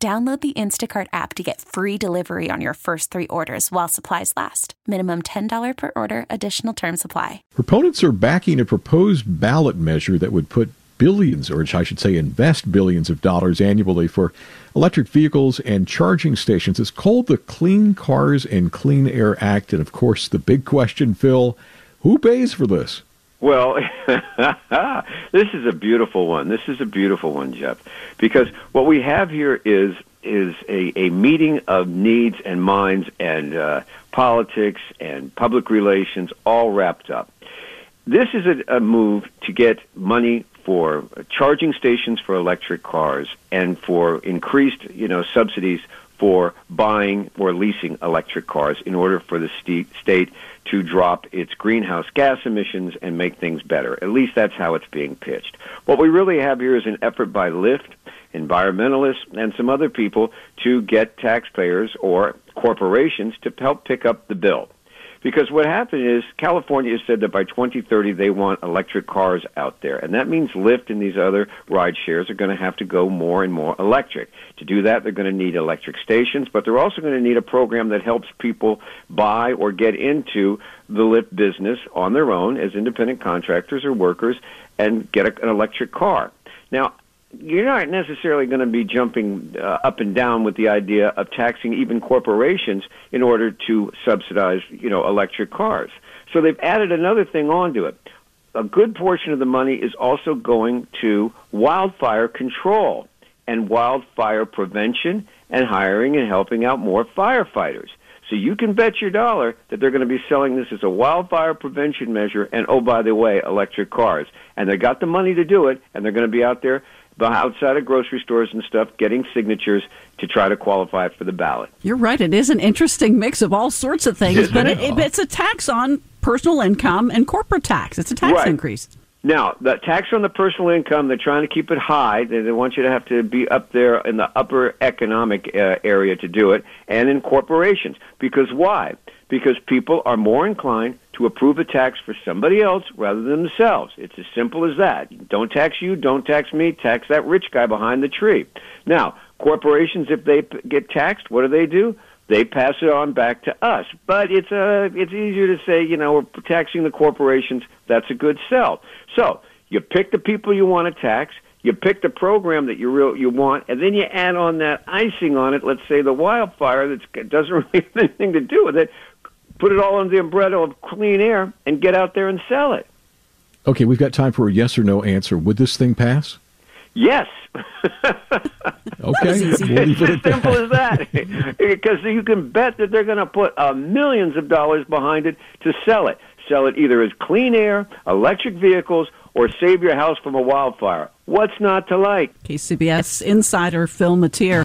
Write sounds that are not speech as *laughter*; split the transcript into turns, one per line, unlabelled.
Download the Instacart app to get free delivery on your first three orders while supplies last. Minimum $10 per order, additional term supply.
Proponents are backing a proposed ballot measure that would put billions, or I should say, invest billions of dollars annually for electric vehicles and charging stations. It's called the Clean Cars and Clean Air Act. And of course, the big question, Phil who pays for this?
Well, *laughs* this is a beautiful one. This is a beautiful one, Jeff, because what we have here is is a, a meeting of needs and minds and uh, politics and public relations all wrapped up. This is a, a move to get money for charging stations for electric cars and for increased, you know, subsidies for buying or leasing electric cars in order for the state to drop its greenhouse gas emissions and make things better. At least that's how it's being pitched. What we really have here is an effort by Lyft, environmentalists, and some other people to get taxpayers or corporations to help pick up the bill. Because what happened is California said that by 2030 they want electric cars out there, and that means Lyft and these other ride shares are going to have to go more and more electric. To do that, they're going to need electric stations, but they're also going to need a program that helps people buy or get into the Lyft business on their own as independent contractors or workers and get a, an electric car. Now, you're not necessarily going to be jumping uh, up and down with the idea of taxing even corporations in order to subsidize, you know, electric cars. So they've added another thing onto it. A good portion of the money is also going to wildfire control and wildfire prevention and hiring and helping out more firefighters. So you can bet your dollar that they're going to be selling this as a wildfire prevention measure and oh by the way, electric cars. And they got the money to do it and they're going to be out there outside of grocery stores and stuff getting signatures to try to qualify for the ballot.
You're right. It is an interesting mix of all sorts of things, Isn't but it? It, it's a tax on personal income and corporate tax. It's a tax
right.
increase.
Now, the tax on the personal income, they're trying to keep it high. They, they want you to have to be up there in the upper economic uh, area to do it, and in corporations. Because why? Because people are more inclined to approve a tax for somebody else rather than themselves. It's as simple as that. Don't tax you, don't tax me, tax that rich guy behind the tree. Now, corporations, if they get taxed, what do they do? They pass it on back to us. But it's uh, it's easier to say, you know, we're taxing the corporations. That's a good sell. So you pick the people you want to tax. You pick the program that you real you want, and then you add on that icing on it. Let's say the wildfire that doesn't *laughs* really have anything to do with it put it all under the umbrella of clean air, and get out there and sell it.
Okay, we've got time for a yes or no answer. Would this thing pass?
Yes. *laughs*
okay, we'll leave
it as simple as that. *laughs* because you can bet that they're going to put uh, millions of dollars behind it to sell it. Sell it either as clean air, electric vehicles, or save your house from a wildfire. What's not to like?
KCBS insider Phil Matier.